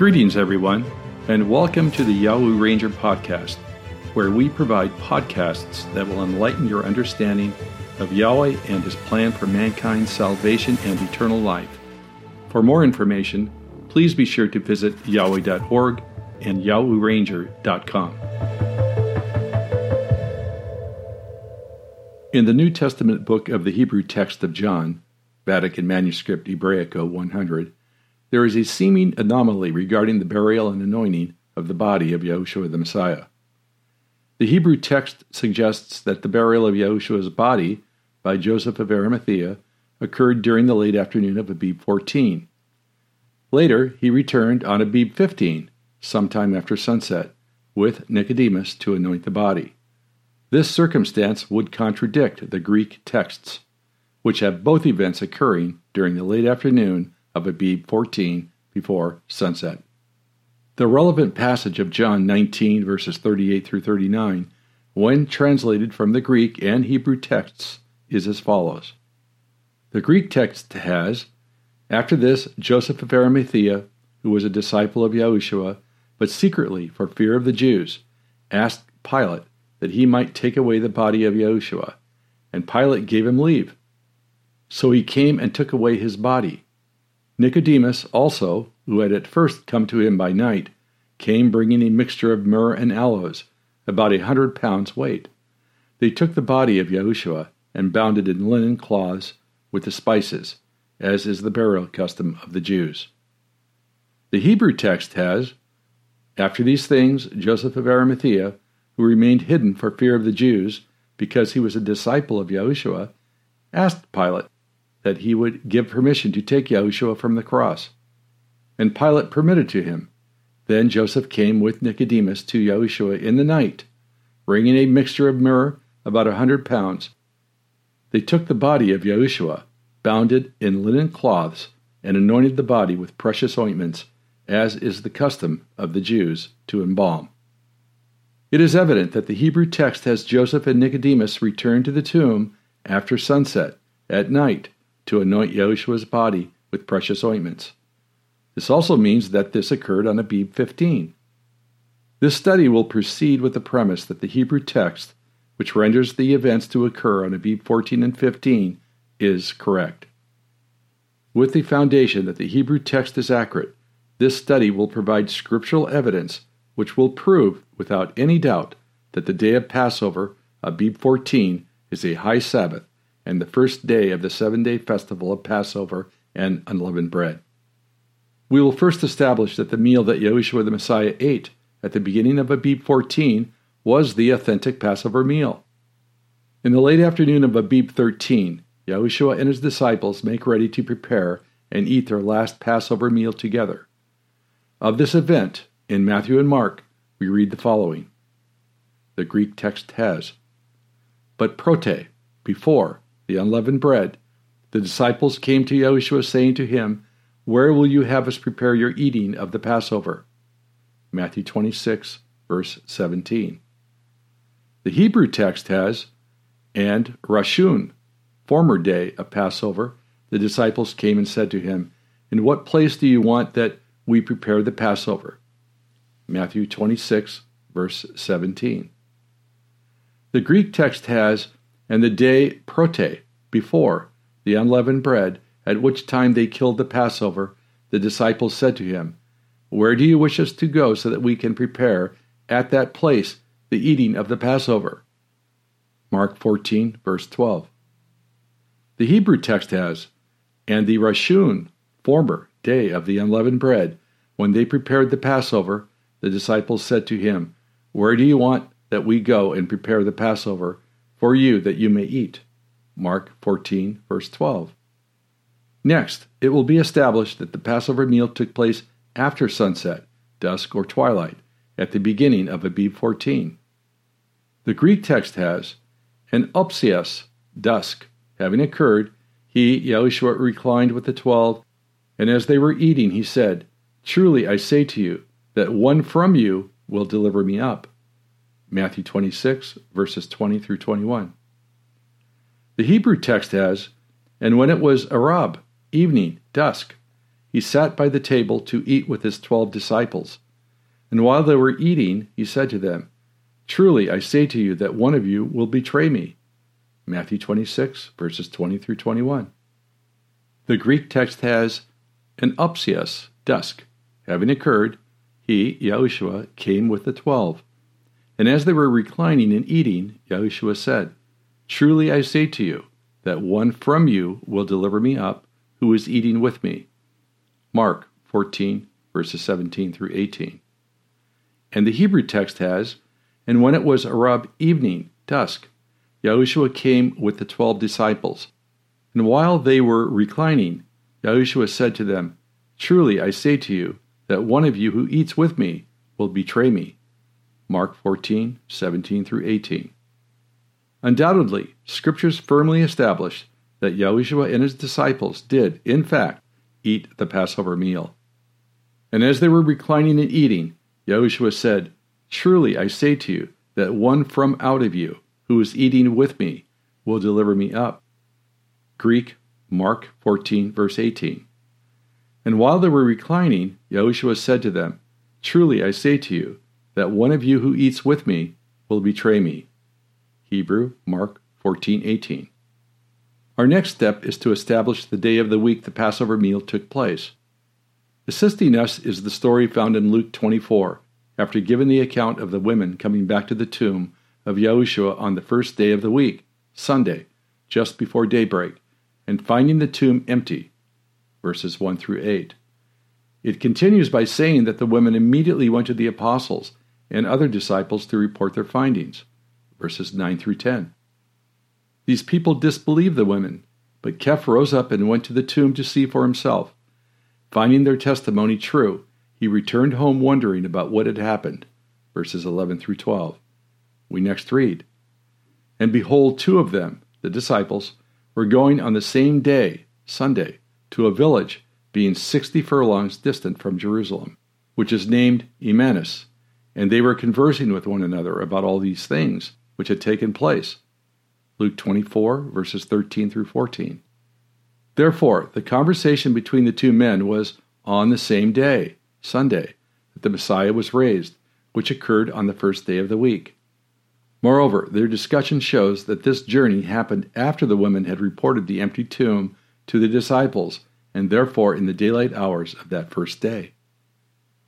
Greetings, everyone, and welcome to the Yahweh Ranger podcast, where we provide podcasts that will enlighten your understanding of Yahweh and His plan for mankind's salvation and eternal life. For more information, please be sure to visit Yahweh.org and YahwehRanger.com. In the New Testament book of the Hebrew text of John, Vatican Manuscript Hebraico 100, there is a seeming anomaly regarding the burial and anointing of the body of Yahushua the Messiah. The Hebrew text suggests that the burial of Yahushua's body by Joseph of Arimathea occurred during the late afternoon of Abib 14. Later, he returned on Abib 15, sometime after sunset, with Nicodemus to anoint the body. This circumstance would contradict the Greek texts, which have both events occurring during the late afternoon of Abib 14 before sunset. The relevant passage of John 19, verses 38 through 39, when translated from the Greek and Hebrew texts, is as follows. The Greek text has, After this, Joseph of Arimathea, who was a disciple of Yahushua, but secretly for fear of the Jews, asked Pilate that he might take away the body of Yahushua, and Pilate gave him leave. So he came and took away his body. Nicodemus also, who had at first come to him by night, came bringing a mixture of myrrh and aloes, about a hundred pounds weight. They took the body of Yahushua and bound it in linen cloths with the spices, as is the burial custom of the Jews. The Hebrew text has, After these things, Joseph of Arimathea, who remained hidden for fear of the Jews, because he was a disciple of Yahushua, asked Pilate that he would give permission to take Yahushua from the cross. And Pilate permitted to him. Then Joseph came with Nicodemus to Yahushua in the night, bringing a mixture of myrrh, about a hundred pounds. They took the body of Yahushua, bound it in linen cloths, and anointed the body with precious ointments, as is the custom of the Jews to embalm. It is evident that the Hebrew text has Joseph and Nicodemus return to the tomb after sunset, at night, to anoint Yahushua's body with precious ointments. This also means that this occurred on Abib 15. This study will proceed with the premise that the Hebrew text, which renders the events to occur on Abib 14 and 15, is correct. With the foundation that the Hebrew text is accurate, this study will provide scriptural evidence which will prove without any doubt that the day of Passover, Abib 14, is a high Sabbath and the first day of the seven day festival of Passover and unleavened bread. We will first establish that the meal that Yahushua the Messiah ate at the beginning of Abib 14 was the authentic Passover meal. In the late afternoon of Abib 13, Yahushua and his disciples make ready to prepare and eat their last Passover meal together. Of this event, in Matthew and Mark, we read the following. The Greek text has, But prote, before, the unleavened bread, the disciples came to Yahushua, saying to him, Where will you have us prepare your eating of the Passover? Matthew 26, verse 17. The Hebrew text has, And Rashun, former day of Passover, the disciples came and said to him, In what place do you want that we prepare the Passover? Matthew 26, verse 17. The Greek text has, and the day prote, before, the unleavened bread, at which time they killed the Passover, the disciples said to him, Where do you wish us to go so that we can prepare at that place the eating of the Passover? Mark 14, verse 12. The Hebrew text has, And the Rashun, former day of the unleavened bread, when they prepared the Passover, the disciples said to him, Where do you want that we go and prepare the Passover for you that you may eat. Mark 14, verse 12. Next, it will be established that the Passover meal took place after sunset, dusk, or twilight, at the beginning of Abib 14. The Greek text has, an opsias, dusk, having occurred, he, Yahushua, reclined with the twelve, and as they were eating, he said, Truly I say to you, that one from you will deliver me up. Matthew 26, verses 20 through 21. The Hebrew text has, And when it was Arab, evening, dusk, he sat by the table to eat with his twelve disciples. And while they were eating, he said to them, Truly I say to you that one of you will betray me. Matthew 26, verses 20 through 21. The Greek text has an opsias, dusk. Having occurred, he, Yahushua, came with the twelve. And as they were reclining and eating, Yahushua said, Truly I say to you, that one from you will deliver me up, who is eating with me. Mark 14, verses 17 through 18. And the Hebrew text has, And when it was Arab evening, dusk, Yahushua came with the twelve disciples. And while they were reclining, Yahushua said to them, Truly I say to you, that one of you who eats with me will betray me. Mark 14, 17 through 18. Undoubtedly, scriptures firmly establish that Yahushua and his disciples did, in fact, eat the Passover meal. And as they were reclining and eating, Yahushua said, Truly I say to you, that one from out of you, who is eating with me, will deliver me up. Greek, Mark 14, verse 18. And while they were reclining, Yahushua said to them, Truly I say to you, that one of you who eats with me will betray me. Hebrew, Mark 14:18. Our next step is to establish the day of the week the Passover meal took place. Assisting us is the story found in Luke 24, after giving the account of the women coming back to the tomb of Yahushua on the first day of the week, Sunday, just before daybreak, and finding the tomb empty. Verses 1 through 8. It continues by saying that the women immediately went to the apostles and other disciples to report their findings verses 9 through 10. These people disbelieved the women, but Keph rose up and went to the tomb to see for himself. Finding their testimony true, he returned home wondering about what had happened. Verses 11 through 12. We next read And behold, two of them, the disciples, were going on the same day, Sunday, to a village being sixty furlongs distant from Jerusalem, which is named Emmaus, and they were conversing with one another about all these things which had taken place. Luke 24, verses 13 through 14. Therefore, the conversation between the two men was on the same day, Sunday, that the Messiah was raised, which occurred on the first day of the week. Moreover, their discussion shows that this journey happened after the women had reported the empty tomb to the disciples, and therefore in the daylight hours of that first day.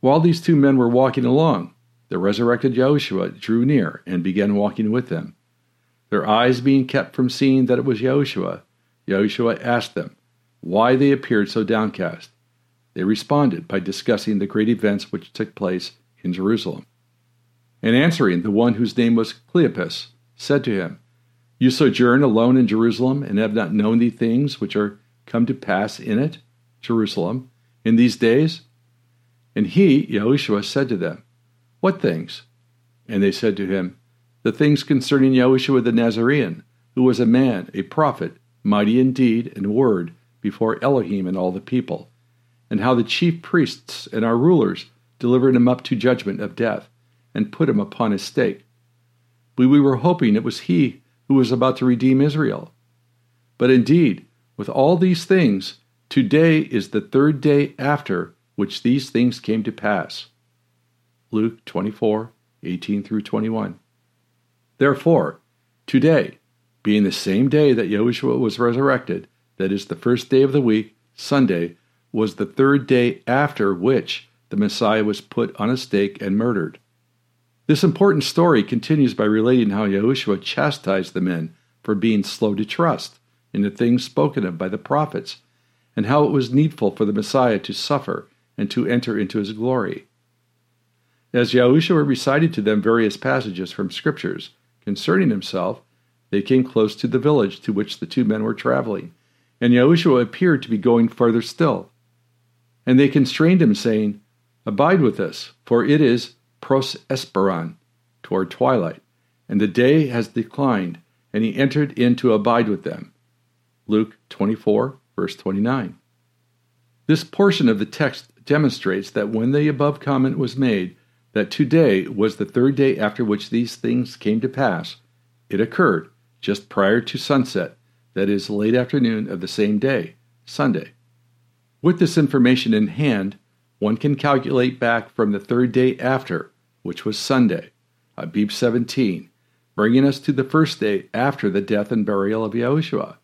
While these two men were walking along, the resurrected Yahushua drew near and began walking with them. Their eyes being kept from seeing that it was Yahushua, Yahushua asked them why they appeared so downcast. They responded by discussing the great events which took place in Jerusalem. And answering, the one whose name was Cleopas said to him, You sojourn alone in Jerusalem and have not known the things which are come to pass in it, Jerusalem, in these days? And he, Yahushua, said to them, what things? And they said to him, The things concerning Yahushua the Nazarene, who was a man, a prophet, mighty indeed in deed and word before Elohim and all the people, and how the chief priests and our rulers delivered him up to judgment of death, and put him upon a stake. We, we were hoping it was he who was about to redeem Israel. But indeed, with all these things, today is the third day after which these things came to pass. Luke 24, 18 through 21. Therefore, today, being the same day that Yahushua was resurrected, that is the first day of the week, Sunday, was the third day after which the Messiah was put on a stake and murdered. This important story continues by relating how Yahushua chastised the men for being slow to trust in the things spoken of by the prophets, and how it was needful for the Messiah to suffer and to enter into his glory. As Yahushua recited to them various passages from Scriptures concerning himself, they came close to the village to which the two men were traveling, and Yahushua appeared to be going farther still. And they constrained him, saying, Abide with us, for it is pros esperan, toward twilight, and the day has declined, and he entered in to abide with them. Luke 24, verse 29. This portion of the text demonstrates that when the above comment was made, that today was the third day after which these things came to pass, it occurred just prior to sunset, that is, late afternoon of the same day, Sunday. With this information in hand, one can calculate back from the third day after, which was Sunday, Abib 17, bringing us to the first day after the death and burial of Yahushua.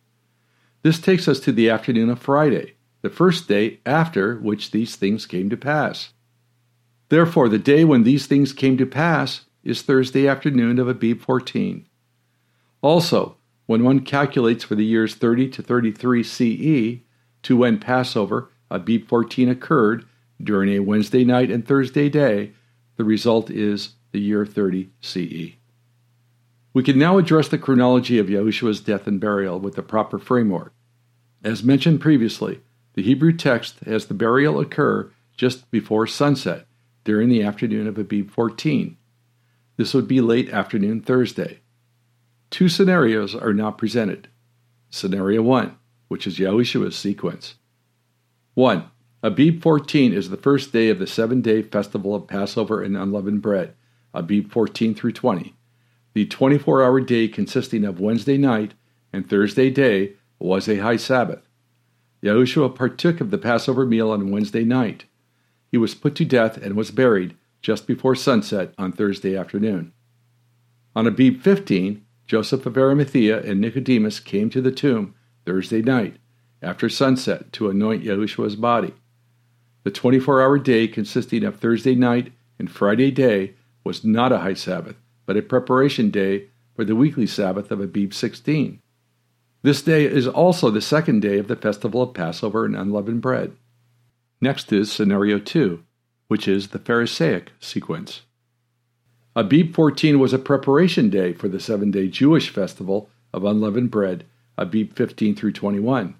This takes us to the afternoon of Friday, the first day after which these things came to pass. Therefore, the day when these things came to pass is Thursday afternoon of Abib 14. Also, when one calculates for the years 30 to 33 CE to when Passover, Abib 14, occurred during a Wednesday night and Thursday day, the result is the year 30 CE. We can now address the chronology of Yahushua's death and burial with the proper framework. As mentioned previously, the Hebrew text has the burial occur just before sunset during the afternoon of Abib 14. This would be late afternoon Thursday. Two scenarios are now presented. Scenario 1, which is Yahushua's sequence. 1. Abib 14 is the first day of the seven day festival of Passover and unleavened bread, Abib 14 through 20. The 24 hour day consisting of Wednesday night and Thursday day was a high Sabbath. Yahushua partook of the Passover meal on Wednesday night. He was put to death and was buried just before sunset on Thursday afternoon. On Abib 15, Joseph of Arimathea and Nicodemus came to the tomb Thursday night after sunset to anoint Yahushua's body. The 24 hour day consisting of Thursday night and Friday day was not a high Sabbath, but a preparation day for the weekly Sabbath of Abib 16. This day is also the second day of the festival of Passover and unleavened bread. Next is scenario 2, which is the Pharisaic sequence. Abib 14 was a preparation day for the seven day Jewish festival of unleavened bread, Abib 15 through 21.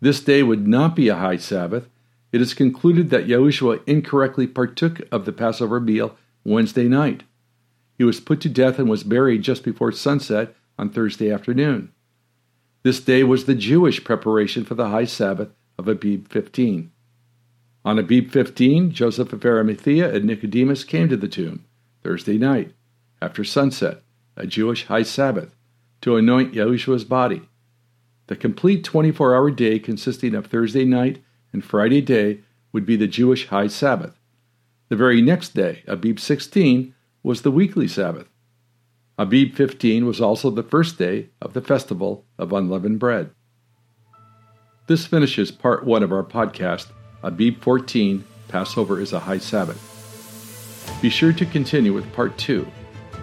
This day would not be a high Sabbath, it is concluded that Yahushua incorrectly partook of the Passover meal Wednesday night. He was put to death and was buried just before sunset on Thursday afternoon. This day was the Jewish preparation for the high Sabbath of Abib 15. On Abib 15, Joseph of Arimathea and Nicodemus came to the tomb Thursday night, after sunset, a Jewish high Sabbath, to anoint Yahushua's body. The complete 24 hour day consisting of Thursday night and Friday day would be the Jewish high Sabbath. The very next day, Abib 16, was the weekly Sabbath. Abib 15 was also the first day of the festival of unleavened bread. This finishes part one of our podcast, Abib 14 Passover is a High Sabbath. Be sure to continue with part two,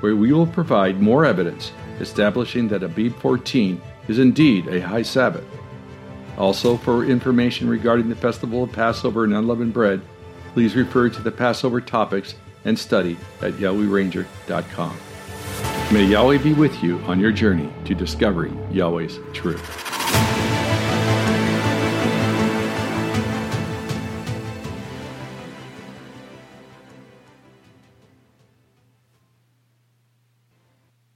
where we will provide more evidence establishing that Abib 14 is indeed a high Sabbath. Also, for information regarding the festival of Passover and unleavened bread, please refer to the Passover topics and study at YahwehRanger.com. May Yahweh be with you on your journey to discovering Yahweh's truth.